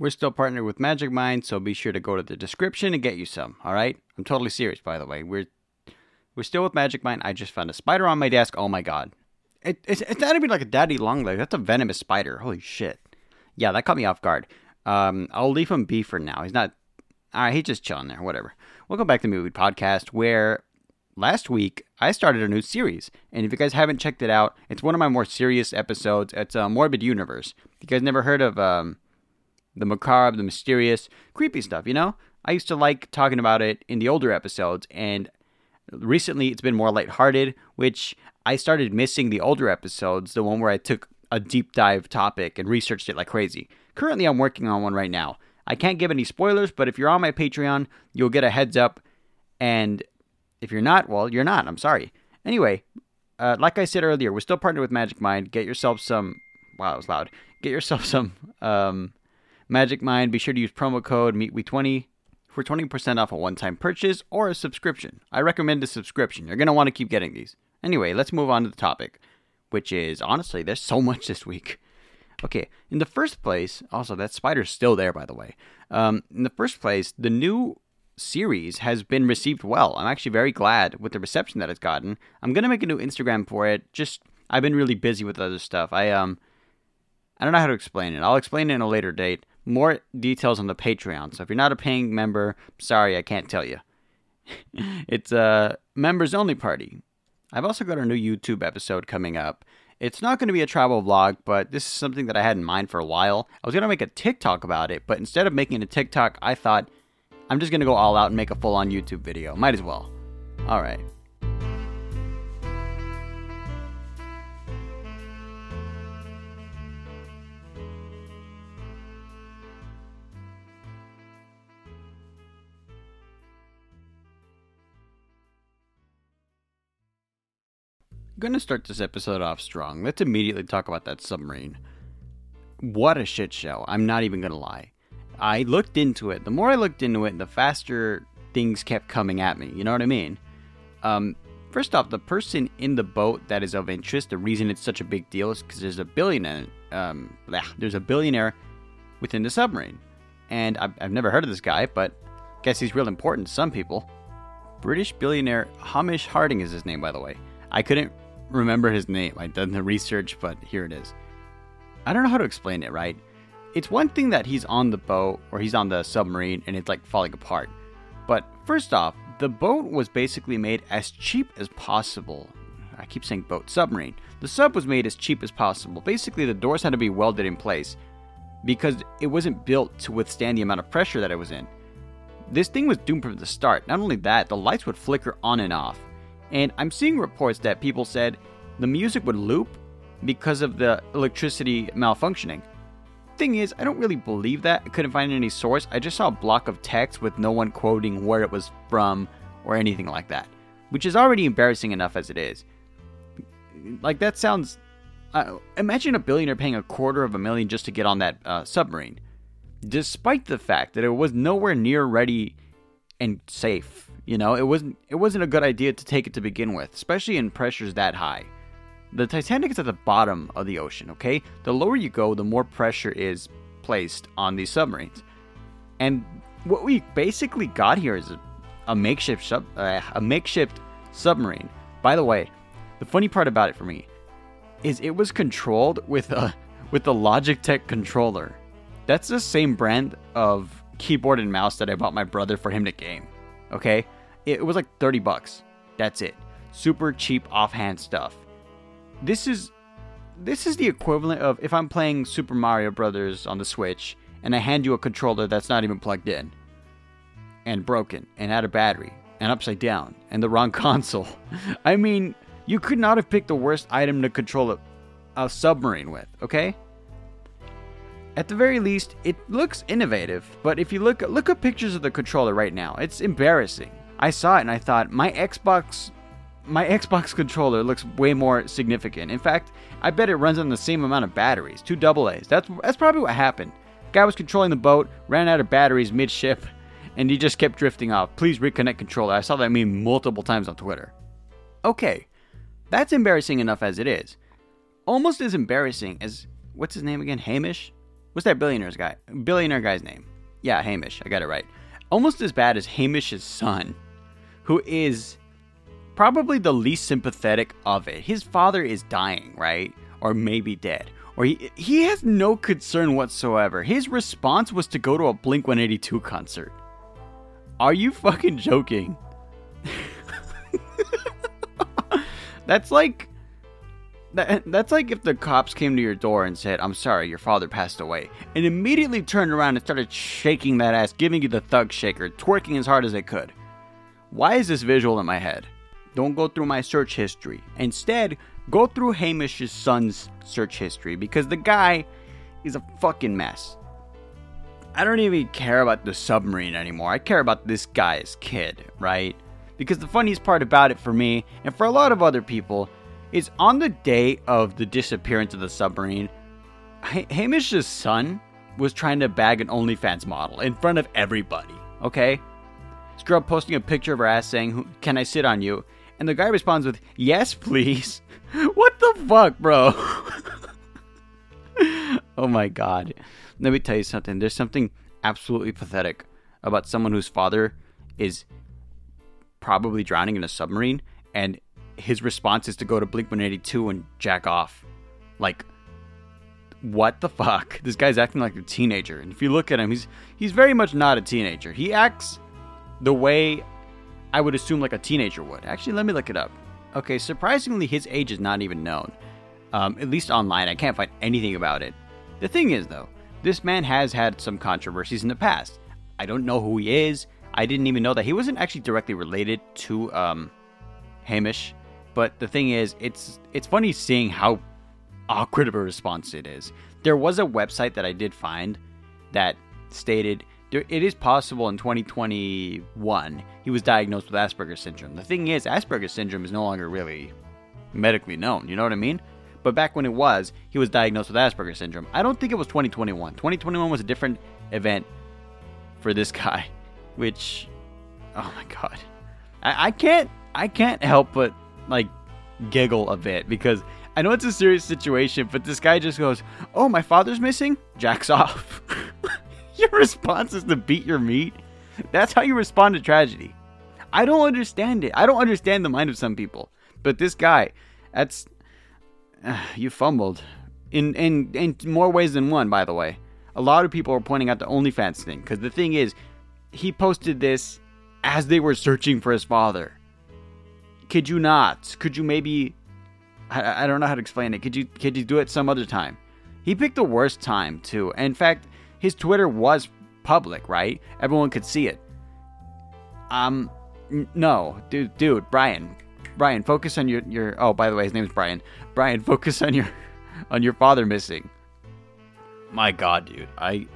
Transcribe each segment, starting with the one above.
We're still partnered with Magic Mind, so be sure to go to the description and get you some. All right? I'm totally serious, by the way. We're we're still with Magic Mind. I just found a spider on my desk. Oh my god, it, it's it's not even like a daddy long leg. That's a venomous spider. Holy shit. Yeah, that caught me off guard. Um, I'll leave him be for now. He's not. All right, he's just chilling there. Whatever. Welcome back to the Movie Podcast, where last week I started a new series, and if you guys haven't checked it out, it's one of my more serious episodes. It's a uh, Morbid Universe. If You guys never heard of um, the macabre, the mysterious, creepy stuff? You know, I used to like talking about it in the older episodes, and recently it's been more lighthearted, which I started missing the older episodes, the one where I took a deep dive topic and researched it like crazy. Currently, I'm working on one right now. I can't give any spoilers, but if you're on my Patreon, you'll get a heads up. And if you're not, well, you're not. I'm sorry. Anyway, uh, like I said earlier, we're still partnered with Magic Mind. Get yourself some. Wow, that was loud. Get yourself some um, Magic Mind. Be sure to use promo code MeetWe20 for 20% off a one time purchase or a subscription. I recommend a subscription. You're going to want to keep getting these. Anyway, let's move on to the topic, which is honestly, there's so much this week. Okay, in the first place, also, that spider's still there, by the way. Um, in the first place, the new series has been received well. I'm actually very glad with the reception that it's gotten. I'm gonna make a new Instagram for it. Just I've been really busy with other stuff. I um I don't know how to explain it. I'll explain it in a later date. More details on the Patreon. So if you're not a paying member, sorry, I can't tell you. it's a members only party. I've also got a new YouTube episode coming up. It's not going to be a travel vlog, but this is something that I had in mind for a while. I was going to make a TikTok about it, but instead of making a TikTok, I thought I'm just going to go all out and make a full on YouTube video. Might as well. All right. Going to start this episode off strong. Let's immediately talk about that submarine. What a shit show. I'm not even going to lie. I looked into it. The more I looked into it, the faster things kept coming at me. You know what I mean? Um, first off, the person in the boat that is of interest, the reason it's such a big deal is because there's a billionaire. Um, there's a billionaire within the submarine, and I've, I've never heard of this guy, but guess he's real important to some people. British billionaire Hamish Harding is his name, by the way. I couldn't remember his name. I've done the research, but here it is. I don't know how to explain it, right? It's one thing that he's on the boat or he's on the submarine and it's like falling apart. But first off, the boat was basically made as cheap as possible. I keep saying boat, submarine. The sub was made as cheap as possible. Basically, the doors had to be welded in place because it wasn't built to withstand the amount of pressure that it was in. This thing was doomed from the start. Not only that, the lights would flicker on and off. And I'm seeing reports that people said the music would loop because of the electricity malfunctioning. Thing is, I don't really believe that. I couldn't find any source. I just saw a block of text with no one quoting where it was from or anything like that, which is already embarrassing enough as it is. Like, that sounds. Uh, imagine a billionaire paying a quarter of a million just to get on that uh, submarine, despite the fact that it was nowhere near ready and safe you know, it wasn't it wasn't a good idea to take it to begin with, especially in pressures that high. The Titanic is at the bottom of the ocean, okay? The lower you go, the more pressure is placed on these submarines. And what we basically got here is a, a makeshift sub, uh, a makeshift submarine. By the way, the funny part about it for me is it was controlled with a with the Logitech controller. That's the same brand of keyboard and mouse that I bought my brother for him to game. Okay? It was like 30 bucks. That's it. Super cheap offhand stuff. This is this is the equivalent of if I'm playing Super Mario Brothers on the Switch and I hand you a controller that's not even plugged in and broken and out of battery and upside down and the wrong console. I mean, you could not have picked the worst item to control a, a submarine with, okay? At the very least, it looks innovative, but if you look look at pictures of the controller right now, it's embarrassing. I saw it and I thought my Xbox my Xbox controller looks way more significant. In fact, I bet it runs on the same amount of batteries, two AA's. That's that's probably what happened. Guy was controlling the boat, ran out of batteries midship, and he just kept drifting off. Please reconnect controller. I saw that meme multiple times on Twitter. Okay, that's embarrassing enough as it is. Almost as embarrassing as what's his name again? Hamish? What's that billionaire's guy? Billionaire guy's name? Yeah, Hamish. I got it right. Almost as bad as Hamish's son, who is probably the least sympathetic of it. His father is dying, right? Or maybe dead. Or he, he has no concern whatsoever. His response was to go to a Blink 182 concert. Are you fucking joking? that's like that, that's like if the cops came to your door and said, "I'm sorry, your father passed away," and immediately turned around and started shaking that ass, giving you the thug shaker, twerking as hard as they could. Why is this visual in my head? Don't go through my search history. Instead, go through Hamish's son's search history because the guy is a fucking mess. I don't even care about the submarine anymore. I care about this guy's kid, right? Because the funniest part about it for me, and for a lot of other people, is on the day of the disappearance of the submarine, Hamish's son was trying to bag an OnlyFans model in front of everybody, okay? This girl posting a picture of her ass saying, Can I sit on you? And the guy responds with, Yes, please. what the fuck, bro? oh my god. Let me tell you something. There's something absolutely pathetic about someone whose father is probably drowning in a submarine and his response is to go to Blink 182 and jack off. Like, what the fuck? This guy's acting like a teenager. And if you look at him, he's he's very much not a teenager. He acts the way I would assume like a teenager would. Actually, let me look it up. Okay, surprisingly, his age is not even known. Um, at least online, I can't find anything about it. The thing is, though, this man has had some controversies in the past. I don't know who he is. I didn't even know that he wasn't actually directly related to um, Hamish. But the thing is, it's it's funny seeing how awkward of a response it is. There was a website that I did find that stated it is possible in 2021 he was diagnosed with Asperger's syndrome. The thing is, Asperger's syndrome is no longer really medically known. You know what I mean? But back when it was, he was diagnosed with Asperger's syndrome. I don't think it was 2021. 2021 was a different event for this guy, which, oh my god, I, I can't, I can't help but like giggle a bit because I know it's a serious situation, but this guy just goes, "Oh, my father's missing," jacks off. your response is to beat your meat. That's how you respond to tragedy. I don't understand it. I don't understand the mind of some people, but this guy, that's uh, you fumbled in in in more ways than one. By the way, a lot of people are pointing out the OnlyFans thing because the thing is, he posted this as they were searching for his father. Could you not? Could you maybe? I, I don't know how to explain it. Could you could you do it some other time? He picked the worst time too. In fact, his Twitter was public, right? Everyone could see it. Um, n- no, dude, dude, Brian, Brian, focus on your your. Oh, by the way, his name is Brian. Brian, focus on your on your father missing. My God, dude, I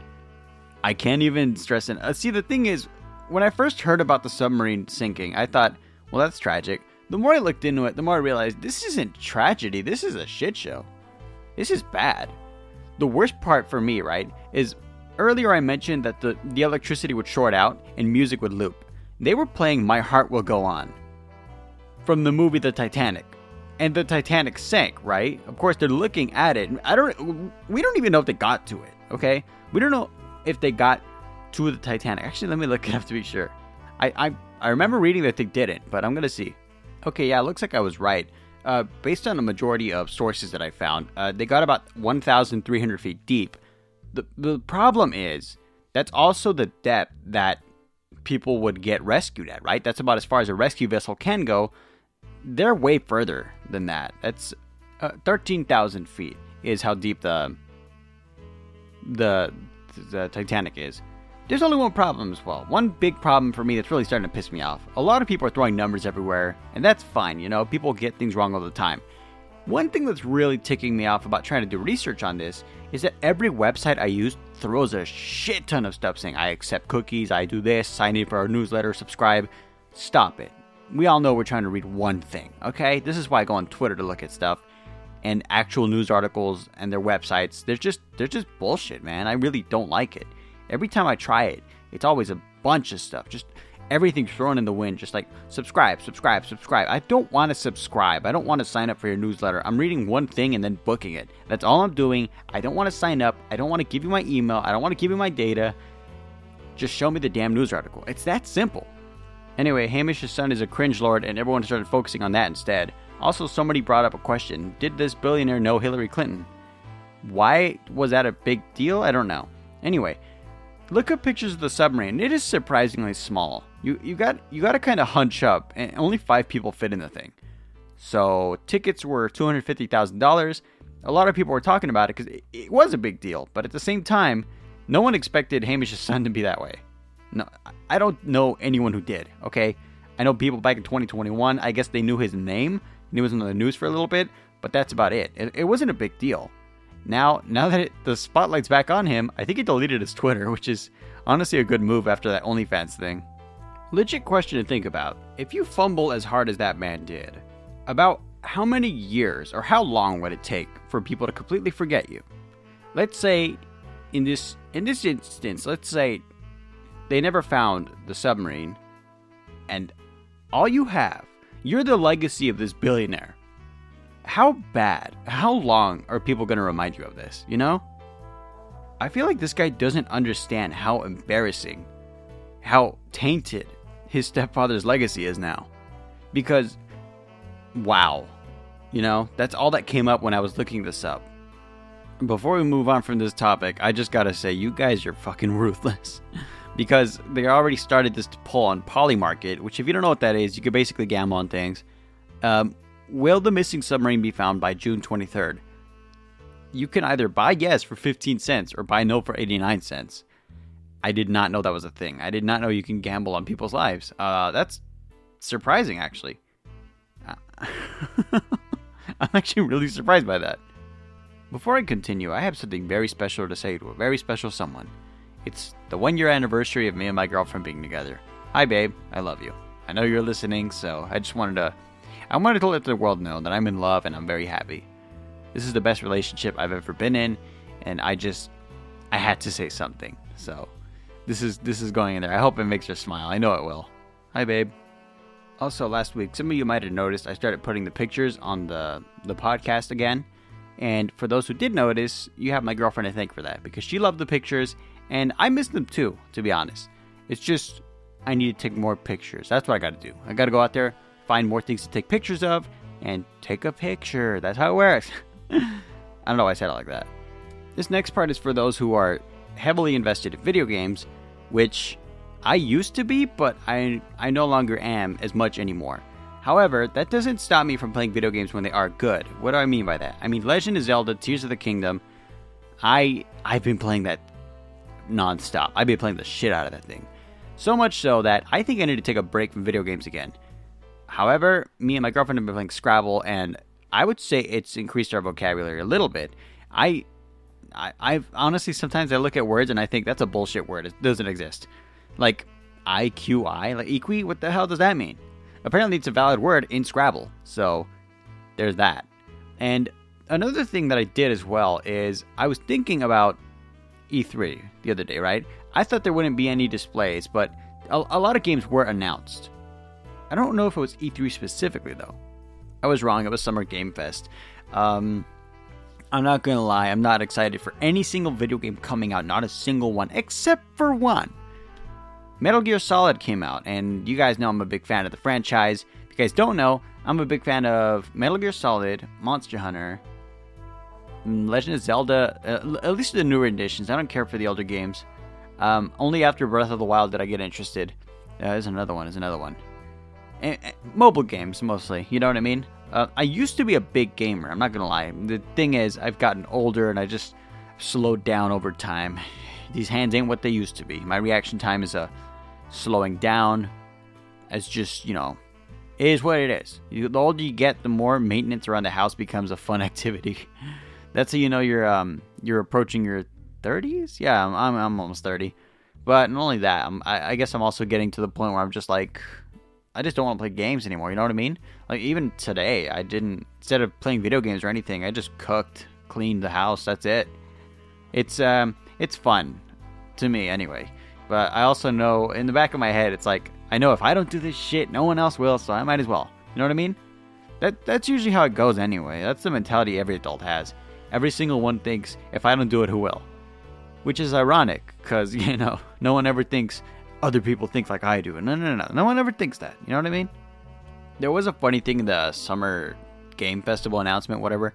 I can't even stress it. Uh, see, the thing is, when I first heard about the submarine sinking, I thought, well, that's tragic. The more I looked into it, the more I realized this isn't tragedy. This is a shit show. This is bad. The worst part for me, right, is earlier I mentioned that the, the electricity would short out and music would loop. They were playing My Heart Will Go On from the movie The Titanic. And the Titanic sank, right? Of course, they're looking at it. I don't. We don't even know if they got to it. Okay, we don't know if they got to the Titanic. Actually, let me look it up to be sure. I I, I remember reading that they didn't, but I'm gonna see. Okay, yeah, it looks like I was right. Uh, based on the majority of sources that I found, uh, they got about 1,300 feet deep. The, the problem is that's also the depth that people would get rescued at, right? That's about as far as a rescue vessel can go. They're way further than that. That's uh, 13,000 feet is how deep the the the Titanic is. There's only one problem as well. One big problem for me that's really starting to piss me off. A lot of people are throwing numbers everywhere, and that's fine, you know, people get things wrong all the time. One thing that's really ticking me off about trying to do research on this is that every website I use throws a shit ton of stuff saying I accept cookies, I do this, sign in for our newsletter, subscribe. Stop it. We all know we're trying to read one thing, okay? This is why I go on Twitter to look at stuff and actual news articles and their websites. They're just they're just bullshit, man. I really don't like it. Every time I try it, it's always a bunch of stuff. Just everything's thrown in the wind, just like subscribe, subscribe, subscribe. I don't want to subscribe. I don't want to sign up for your newsletter. I'm reading one thing and then booking it. That's all I'm doing. I don't want to sign up. I don't want to give you my email. I don't want to give you my data. Just show me the damn news article. It's that simple. Anyway, Hamish's son is a cringe lord, and everyone started focusing on that instead. Also, somebody brought up a question Did this billionaire know Hillary Clinton? Why was that a big deal? I don't know. Anyway, look up pictures of the submarine. It is surprisingly small. You you got you got to kind of hunch up, and only five people fit in the thing. So tickets were two hundred fifty thousand dollars. A lot of people were talking about it because it, it, was a big deal, but at the same time, no one expected Hamish's son to be that way. No, I don't know anyone who did. Okay, I know people back in 2021. I guess they knew his name and he was in the news for a little bit, but that's about it. It, it wasn't a big deal. Now, now that it, the spotlight's back on him, I think he deleted his Twitter, which is honestly a good move after that OnlyFans thing. Legit question to think about. If you fumble as hard as that man did, about how many years or how long would it take for people to completely forget you? Let's say in this in this instance, let's say they never found the submarine and all you have, you're the legacy of this billionaire how bad, how long are people going to remind you of this, you know? I feel like this guy doesn't understand how embarrassing, how tainted his stepfather's legacy is now. Because, wow, you know, that's all that came up when I was looking this up. Before we move on from this topic, I just gotta say, you guys are fucking ruthless. because they already started this poll on Polymarket, which, if you don't know what that is, you can basically gamble on things. Um, Will the missing submarine be found by June 23rd? You can either buy yes for 15 cents or buy no for 89 cents. I did not know that was a thing. I did not know you can gamble on people's lives. Uh, that's surprising, actually. I'm actually really surprised by that. Before I continue, I have something very special to say to a very special someone. It's the one year anniversary of me and my girlfriend being together. Hi, babe. I love you. I know you're listening, so I just wanted to I wanted to let the world know that I'm in love and I'm very happy. This is the best relationship I've ever been in, and I just I had to say something. So this is this is going in there. I hope it makes her smile. I know it will. Hi, babe. Also, last week, some of you might have noticed I started putting the pictures on the the podcast again. And for those who did notice, you have my girlfriend to thank for that because she loved the pictures and I missed them too, to be honest. It's just I need to take more pictures. That's what I got to do. I got to go out there, find more things to take pictures of, and take a picture. That's how it works. I don't know why I said it like that. This next part is for those who are heavily invested in video games, which I used to be, but I, I no longer am as much anymore. However, that doesn't stop me from playing video games when they are good. What do I mean by that? I mean Legend of Zelda Tears of the Kingdom. I I've been playing that nonstop. I've been playing the shit out of that thing. So much so that I think I need to take a break from video games again. However, me and my girlfriend have been playing Scrabble, and I would say it's increased our vocabulary a little bit. I, I, I've honestly sometimes I look at words and I think that's a bullshit word. It doesn't exist. Like IQI, like equi. What the hell does that mean? Apparently, it's a valid word in Scrabble. So there's that. And another thing that I did as well is I was thinking about E3 the other day, right? I thought there wouldn't be any displays, but a, a lot of games were announced. I don't know if it was E3 specifically though. I was wrong. It was Summer Game Fest. Um, I'm not gonna lie. I'm not excited for any single video game coming out. Not a single one, except for one. Metal Gear Solid came out, and you guys know I'm a big fan of the franchise. If you guys don't know, I'm a big fan of Metal Gear Solid, Monster Hunter, Legend of Zelda, uh, at least the newer editions. I don't care for the older games. Um, only after Breath of the Wild did I get interested. Uh, there's another one. There's another one mobile games mostly. You know what I mean? Uh, I used to be a big gamer. I'm not gonna lie. The thing is, I've gotten older and I just slowed down over time. These hands ain't what they used to be. My reaction time is a uh, slowing down. As just you know, is what it is. You, the older you get, the more maintenance around the house becomes a fun activity. That's how you know you're um you're approaching your 30s. Yeah, I'm I'm, I'm almost 30. But not only that, I, I guess I'm also getting to the point where I'm just like I just don't want to play games anymore. You know what I mean? Like even today, I didn't instead of playing video games or anything, I just cooked, cleaned the house. That's it. It's um, it's fun to me anyway. But I also know in the back of my head, it's like, I know if I don't do this shit, no one else will, so I might as well. You know what I mean? That That's usually how it goes anyway. That's the mentality every adult has. Every single one thinks, if I don't do it, who will? Which is ironic, because, you know, no one ever thinks other people think like I do. No, no, no, no. No one ever thinks that. You know what I mean? There was a funny thing in the summer game festival announcement, whatever.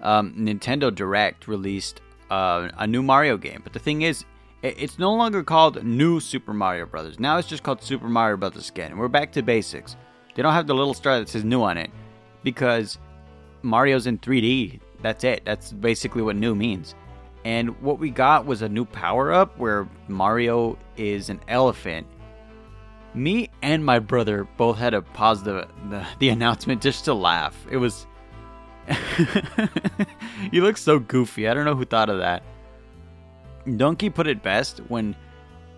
Um, Nintendo Direct released uh, a new Mario game, but the thing is, it's no longer called New Super Mario Brothers. Now it's just called Super Mario Brothers again. We're back to basics. They don't have the little star that says new on it because Mario's in 3D. That's it. That's basically what new means. And what we got was a new power up where Mario is an elephant. Me and my brother both had to pause the, the, the announcement just to laugh. It was. you look so goofy. I don't know who thought of that. Donkey put it best when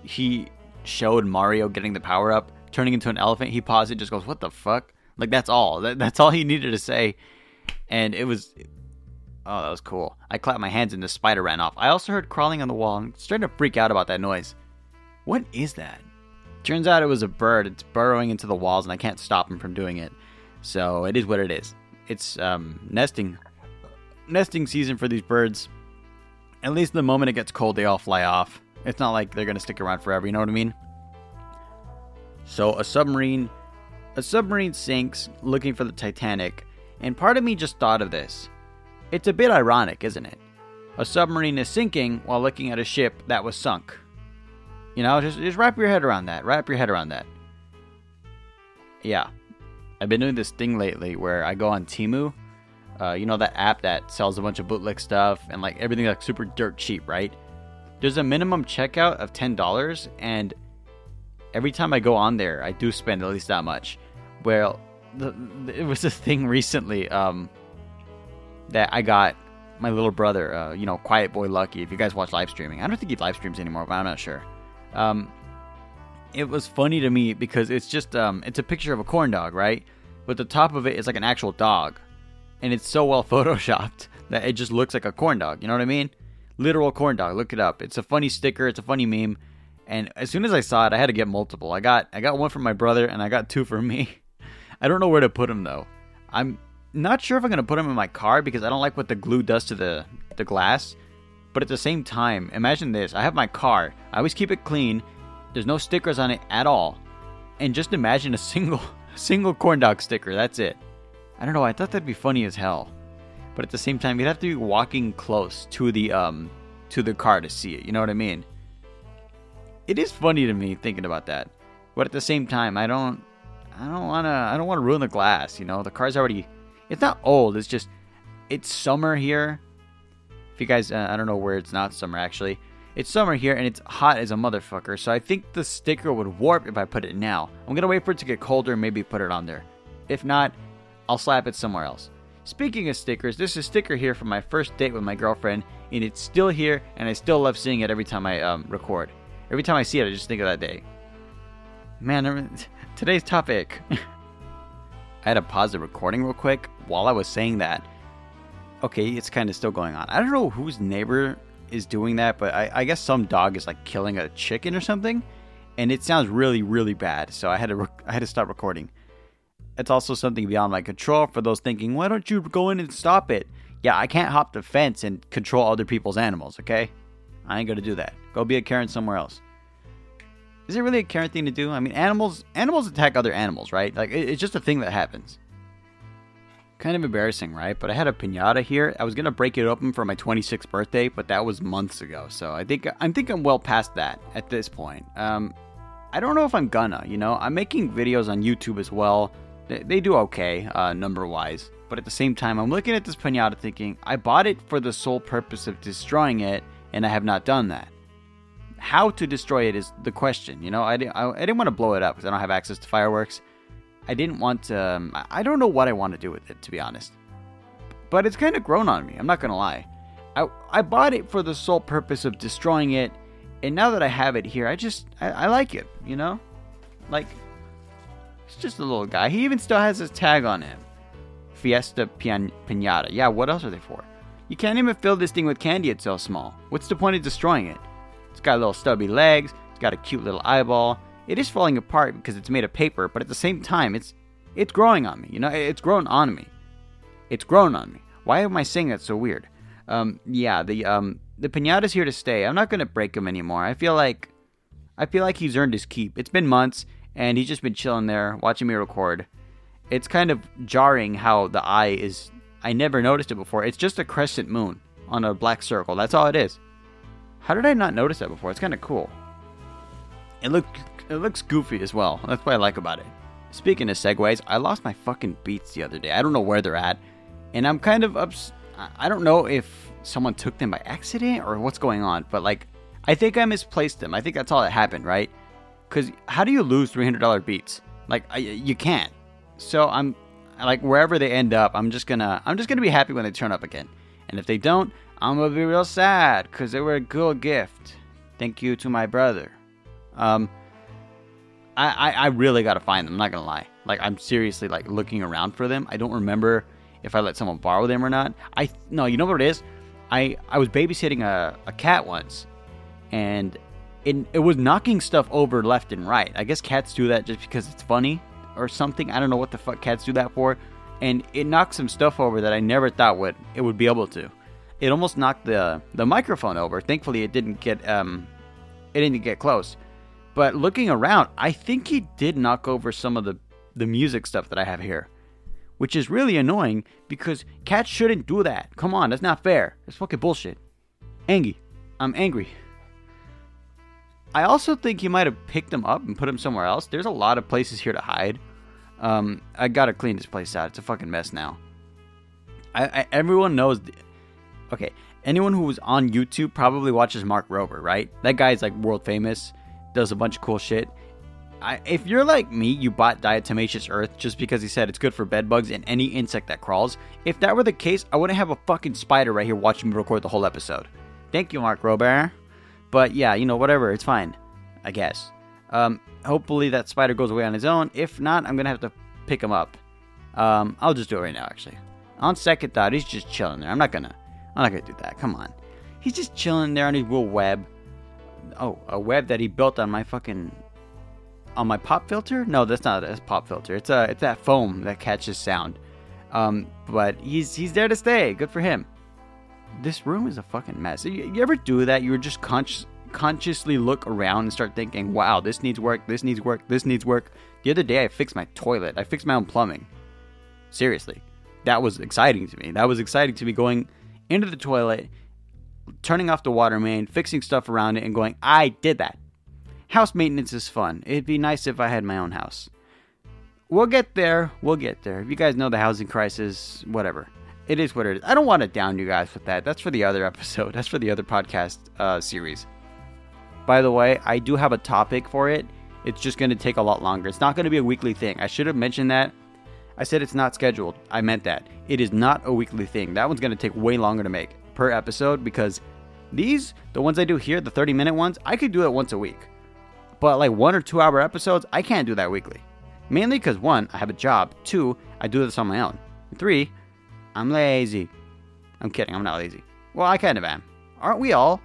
he showed Mario getting the power up, turning into an elephant. He paused it, just goes, "What the fuck?" Like that's all. That, that's all he needed to say, and it was. Oh, that was cool. I clapped my hands and the spider ran off. I also heard crawling on the wall and started to freak out about that noise. What is that? Turns out it was a bird. It's burrowing into the walls and I can't stop him from doing it. So it is what it is. It's um, nesting nesting season for these birds. At least the moment it gets cold, they all fly off. It's not like they're gonna stick around forever. You know what I mean? So a submarine, a submarine sinks looking for the Titanic, and part of me just thought of this. It's a bit ironic, isn't it? A submarine is sinking while looking at a ship that was sunk. You know, just just wrap your head around that. Wrap your head around that. Yeah, I've been doing this thing lately where I go on Temu uh, you know that app that sells a bunch of bootleg stuff and like everything like super dirt cheap, right? There's a minimum checkout of ten dollars, and every time I go on there, I do spend at least that much. Well, the, it was a thing recently um, that I got my little brother, uh, you know, Quiet Boy Lucky. If you guys watch live streaming, I don't think he live streams anymore, but I'm not sure. Um, it was funny to me because it's just um, it's a picture of a corn dog, right? But the top of it is like an actual dog and it's so well photoshopped that it just looks like a corn dog. You know what I mean? Literal corn dog. Look it up. It's a funny sticker. It's a funny meme. And as soon as I saw it, I had to get multiple. I got I got one for my brother and I got two for me. I don't know where to put them though. I'm not sure if I'm gonna put them in my car because I don't like what the glue does to the the glass. But at the same time, imagine this: I have my car. I always keep it clean. There's no stickers on it at all. And just imagine a single single corn dog sticker. That's it. I don't know. I thought that'd be funny as hell, but at the same time, you'd have to be walking close to the um to the car to see it. You know what I mean? It is funny to me thinking about that, but at the same time, I don't I don't wanna I don't wanna ruin the glass. You know, the car's already it's not old. It's just it's summer here. If you guys, uh, I don't know where it's not summer actually. It's summer here and it's hot as a motherfucker. So I think the sticker would warp if I put it now. I'm gonna wait for it to get colder and maybe put it on there. If not, I'll slap it somewhere else. Speaking of stickers, there's a sticker here from my first date with my girlfriend, and it's still here, and I still love seeing it every time I um, record. Every time I see it, I just think of that day. Man, today's topic. I had to pause the recording real quick while I was saying that. Okay, it's kind of still going on. I don't know whose neighbor is doing that, but I, I guess some dog is like killing a chicken or something, and it sounds really, really bad. So I had to I had to stop recording. It's also something beyond my control for those thinking, why don't you go in and stop it? Yeah, I can't hop the fence and control other people's animals, okay? I ain't gonna do that. Go be a Karen somewhere else. Is it really a Karen thing to do? I mean, animals animals attack other animals, right? Like it's just a thing that happens. Kind of embarrassing, right? But I had a pinata here. I was gonna break it open for my 26th birthday, but that was months ago. So I think I think I'm well past that at this point. Um, I don't know if I'm gonna. You know, I'm making videos on YouTube as well they, they do okay uh, number wise. But at the same time, I'm looking at this pinata thinking, I bought it for the sole purpose of destroying it, and I have not done that. How to destroy it is the question. You know, I, didn't, I, I didn't want to blow it up because I don't have access to fireworks. I didn't want to. Um, I don't know what I want to do with it, to be honest. But it's kind of grown on me, I'm not to lie. I, I bought it for the sole purpose of destroying it, and now that I have it here, I just. I, I like it, you know? Like, it's just a little guy. He even still has his tag on him. Fiesta Pian- Pinata. Yeah, what else are they for? You can't even fill this thing with candy, it's so small. What's the point of destroying it? Got little stubby legs, it's got a cute little eyeball. It is falling apart because it's made of paper, but at the same time, it's it's growing on me. You know, it's grown on me. It's grown on me. Why am I saying that so weird? Um, yeah, the um, the pinata's here to stay. I'm not gonna break him anymore. I feel like, I feel like he's earned his keep. It's been months, and he's just been chilling there, watching me record. It's kind of jarring how the eye is. I never noticed it before. It's just a crescent moon on a black circle. That's all it is. How did I not notice that before? It's kind of cool. It look it looks goofy as well. That's what I like about it. Speaking of segues, I lost my fucking beats the other day. I don't know where they're at, and I'm kind of ups. I don't know if someone took them by accident or what's going on, but like I think I misplaced them. I think that's all that happened, right? Because how do you lose three hundred dollar beats? Like I, you can't. So I'm like wherever they end up, I'm just gonna I'm just gonna be happy when they turn up again. And if they don't, I'm gonna be real sad because they were a good gift. Thank you to my brother. Um, I, I, I really gotta find them. I'm not gonna lie. Like I'm seriously like looking around for them. I don't remember if I let someone borrow them or not. I no, you know what it is. I I was babysitting a, a cat once, and it it was knocking stuff over left and right. I guess cats do that just because it's funny or something. I don't know what the fuck cats do that for. And it knocked some stuff over that I never thought would it would be able to. It almost knocked the the microphone over. Thankfully, it didn't get um, it didn't get close. But looking around, I think he did knock over some of the the music stuff that I have here, which is really annoying because cats shouldn't do that. Come on, that's not fair. That's fucking bullshit. Angry. I'm angry. I also think he might have picked them up and put them somewhere else. There's a lot of places here to hide. Um, I gotta clean this place out. It's a fucking mess now. I, I everyone knows. Okay, anyone who was on YouTube probably watches Mark Rober, right? That guy's like world famous, does a bunch of cool shit. I, if you're like me, you bought Diatomaceous Earth just because he said it's good for bed bugs and any insect that crawls. If that were the case, I wouldn't have a fucking spider right here watching me record the whole episode. Thank you, Mark Rober. But yeah, you know, whatever, it's fine. I guess. Um, hopefully that spider goes away on his own. If not, I'm gonna have to pick him up. Um, I'll just do it right now, actually. On second thought, he's just chilling there. I'm not gonna, I'm not gonna do that. Come on, he's just chilling there on his little web. Oh, a web that he built on my fucking, on my pop filter? No, that's not a pop filter. It's a, it's that foam that catches sound. Um, but he's he's there to stay. Good for him this room is a fucking mess. You, you ever do that? You just conscious, consciously look around and start thinking, wow, this needs work, this needs work, this needs work. The other day, I fixed my toilet. I fixed my own plumbing. Seriously. That was exciting to me. That was exciting to me going into the toilet, turning off the water main, fixing stuff around it, and going, I did that. House maintenance is fun. It'd be nice if I had my own house. We'll get there. We'll get there. If you guys know the housing crisis, whatever it is what it is. I don't want to down you guys with that. That's for the other episode. That's for the other podcast uh, series. By the way, I do have a topic for it. It's just going to take a lot longer. It's not going to be a weekly thing. I should have mentioned that. I said it's not scheduled. I meant that. It is not a weekly thing. That one's going to take way longer to make per episode because these, the ones I do here, the 30 minute ones, I could do it once a week. But like one or two hour episodes, I can't do that weekly. Mainly because one, I have a job. Two, I do this on my own. three, I'm lazy. I'm kidding, I'm not lazy. Well, I kind of am. Aren't we all?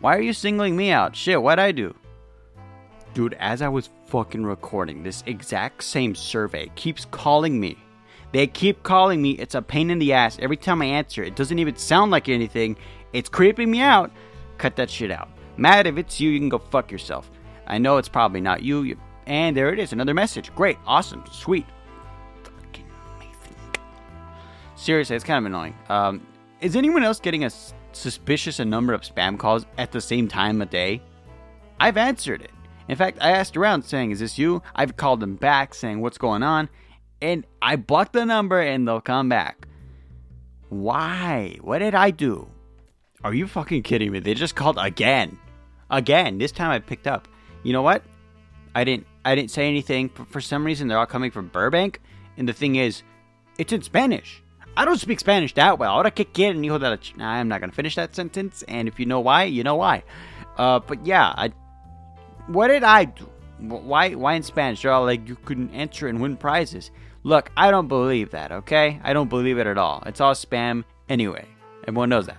Why are you singling me out? Shit, what'd I do? Dude, as I was fucking recording, this exact same survey keeps calling me. They keep calling me. It's a pain in the ass. Every time I answer, it doesn't even sound like anything. It's creeping me out. Cut that shit out. Matt, if it's you, you can go fuck yourself. I know it's probably not you. And there it is, another message. Great, awesome, sweet. Seriously, it's kind of annoying. Um, is anyone else getting a suspicious a number of spam calls at the same time a day? I've answered it. In fact, I asked around saying, Is this you? I've called them back saying, What's going on? And I blocked the number and they'll come back. Why? What did I do? Are you fucking kidding me? They just called again. Again. This time I picked up. You know what? I didn't I didn't say anything. For some reason they're all coming from Burbank. And the thing is, it's in Spanish. I don't speak Spanish that well. Ahora que quieren, hijo de la I'm not gonna finish that sentence, and if you know why, you know why. Uh, but yeah, I. What did I do? Why? Why in Spanish? They're all like, you couldn't enter and win prizes. Look, I don't believe that. Okay, I don't believe it at all. It's all spam anyway. Everyone knows that.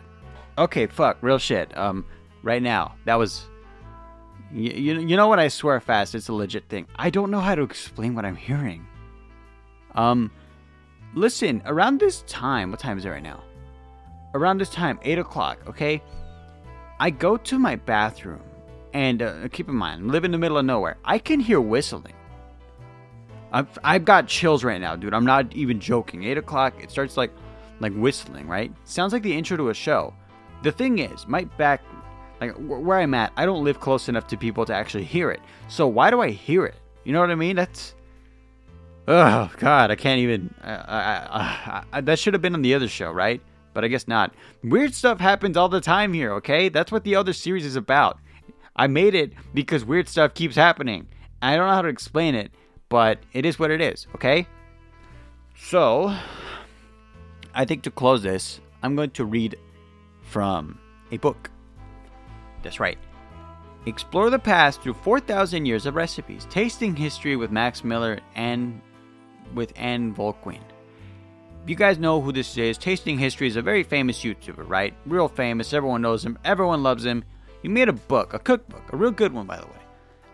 Okay, fuck, real shit. Um, right now, that was. You, you, you know what? I swear fast. It's a legit thing. I don't know how to explain what I'm hearing. Um, listen, around this time, what time is it right now? Around this time, 8 o'clock, okay? I go to my bathroom, and uh, keep in mind, live in the middle of nowhere. I can hear whistling. I've, I've got chills right now, dude. I'm not even joking. 8 o'clock, it starts like, like whistling, right? Sounds like the intro to a show. The thing is, my back, like where I'm at, I don't live close enough to people to actually hear it. So why do I hear it? You know what I mean? That's Oh God, I can't even. I, I, I, that should have been on the other show, right? But I guess not. Weird stuff happens all the time here. Okay, that's what the other series is about. I made it because weird stuff keeps happening. I don't know how to explain it, but it is what it is. Okay. So, I think to close this, I'm going to read from a book. That's right. Explore the past through 4,000 years of recipes, tasting history with Max Miller and with Ann Volkwein. If you guys know who this is. Tasting History is a very famous YouTuber, right? Real famous. Everyone knows him. Everyone loves him. He made a book, a cookbook, a real good one, by the way.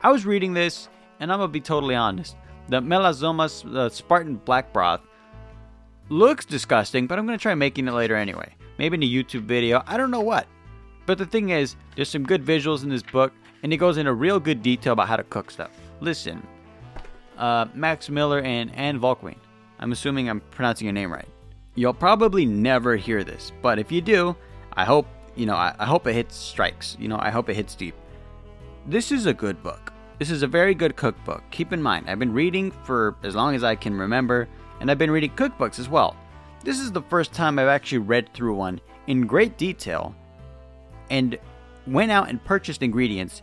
I was reading this, and I'm gonna be totally honest. The Melas Zomos the Spartan Black Broth looks disgusting, but I'm gonna try making it later anyway. Maybe in a YouTube video. I don't know what. But the thing is, there's some good visuals in this book, and it goes into real good detail about how to cook stuff. Listen, uh, Max Miller and Ann Volkwein. I'm assuming I'm pronouncing your name right. You'll probably never hear this, but if you do, I hope you know. I, I hope it hits strikes. You know, I hope it hits deep. This is a good book. This is a very good cookbook. Keep in mind, I've been reading for as long as I can remember, and I've been reading cookbooks as well. This is the first time I've actually read through one in great detail and went out and purchased ingredients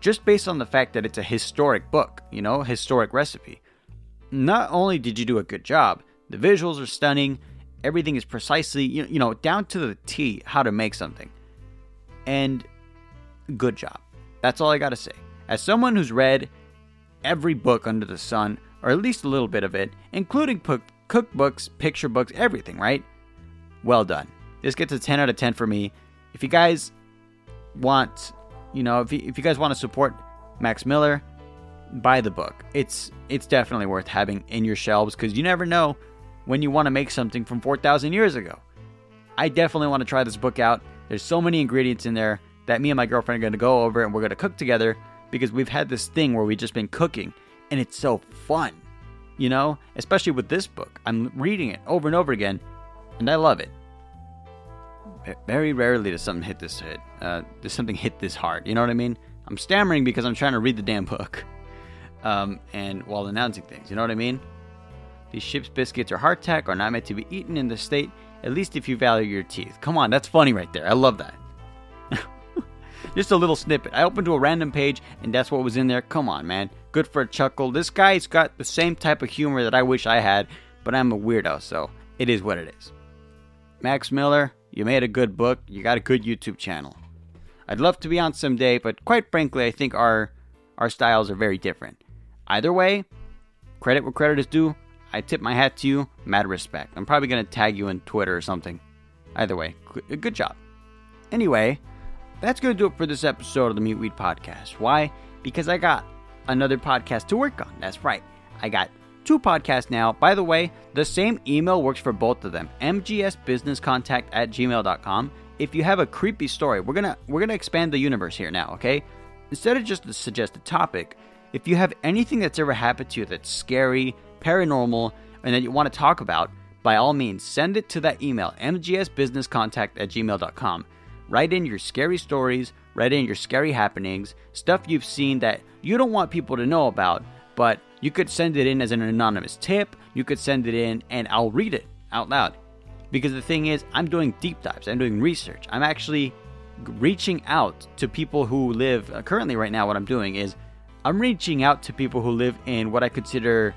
just based on the fact that it's a historic book, you know, historic recipe. Not only did you do a good job, the visuals are stunning, everything is precisely, you know, down to the T how to make something. And good job. That's all I got to say. As someone who's read every book under the sun, or at least a little bit of it, including cookbooks, picture books, everything, right? Well done. This gets a 10 out of 10 for me. If you guys want you know, if you, if you guys want to support Max Miller, buy the book. It's it's definitely worth having in your shelves because you never know when you want to make something from 4,000 years ago. I definitely want to try this book out. There's so many ingredients in there that me and my girlfriend are going to go over and we're going to cook together because we've had this thing where we've just been cooking and it's so fun. You know, especially with this book. I'm reading it over and over again and I love it. Very rarely does something hit this hit. Uh, does something hit this hard? You know what I mean? I'm stammering because I'm trying to read the damn book, um, and while announcing things. You know what I mean? These ship's biscuits or hardtack are not meant to be eaten in the state. At least if you value your teeth. Come on, that's funny right there. I love that. Just a little snippet. I opened to a random page, and that's what was in there. Come on, man. Good for a chuckle. This guy's got the same type of humor that I wish I had, but I'm a weirdo, so it is what it is. Max Miller, you made a good book. You got a good YouTube channel. I'd love to be on someday, but quite frankly, I think our our styles are very different. Either way, credit where credit is due. I tip my hat to you. Mad respect. I'm probably gonna tag you on Twitter or something. Either way, good job. Anyway, that's gonna do it for this episode of the Meet Wheat Podcast. Why? Because I got another podcast to work on. That's right. I got two podcasts now. By the way, the same email works for both of them. mgsbusinesscontact at gmail.com. If you have a creepy story, we're gonna we're gonna expand the universe here now, okay? Instead of just a suggested topic, if you have anything that's ever happened to you that's scary, paranormal, and that you want to talk about, by all means, send it to that email, mgsbusinesscontact at gmail.com. Write in your scary stories, write in your scary happenings, stuff you've seen that you don't want people to know about, but you could send it in as an anonymous tip. You could send it in and I'll read it out loud. Because the thing is, I'm doing deep dives, I'm doing research. I'm actually reaching out to people who live uh, currently right now what I'm doing is I'm reaching out to people who live in what I consider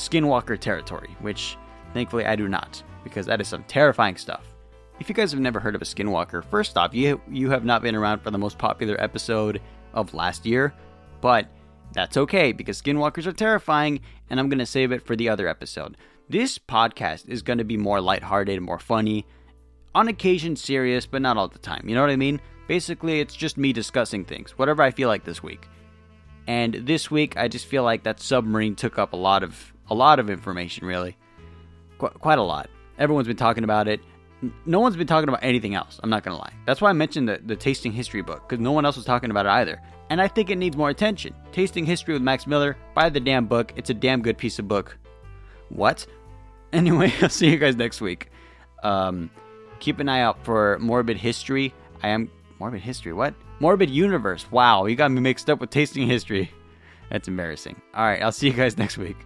skinwalker territory, which thankfully I do not because that is some terrifying stuff. If you guys have never heard of a skinwalker, first off, you you have not been around for the most popular episode of last year, but that's okay because skinwalkers are terrifying, and I'm going to save it for the other episode. This podcast is going to be more lighthearted, more funny, on occasion serious, but not all the time. You know what I mean? Basically, it's just me discussing things, whatever I feel like this week. And this week, I just feel like that submarine took up a lot of a lot of information, really, Qu- quite a lot. Everyone's been talking about it. No one's been talking about anything else. I'm not gonna lie. That's why I mentioned the, the tasting history book because no one else was talking about it either. And I think it needs more attention. Tasting history with Max Miller. Buy the damn book. It's a damn good piece of book. What? Anyway, I'll see you guys next week. Um, keep an eye out for Morbid History. I am Morbid History. What? Morbid Universe. Wow, you got me mixed up with Tasting History. That's embarrassing. All right, I'll see you guys next week.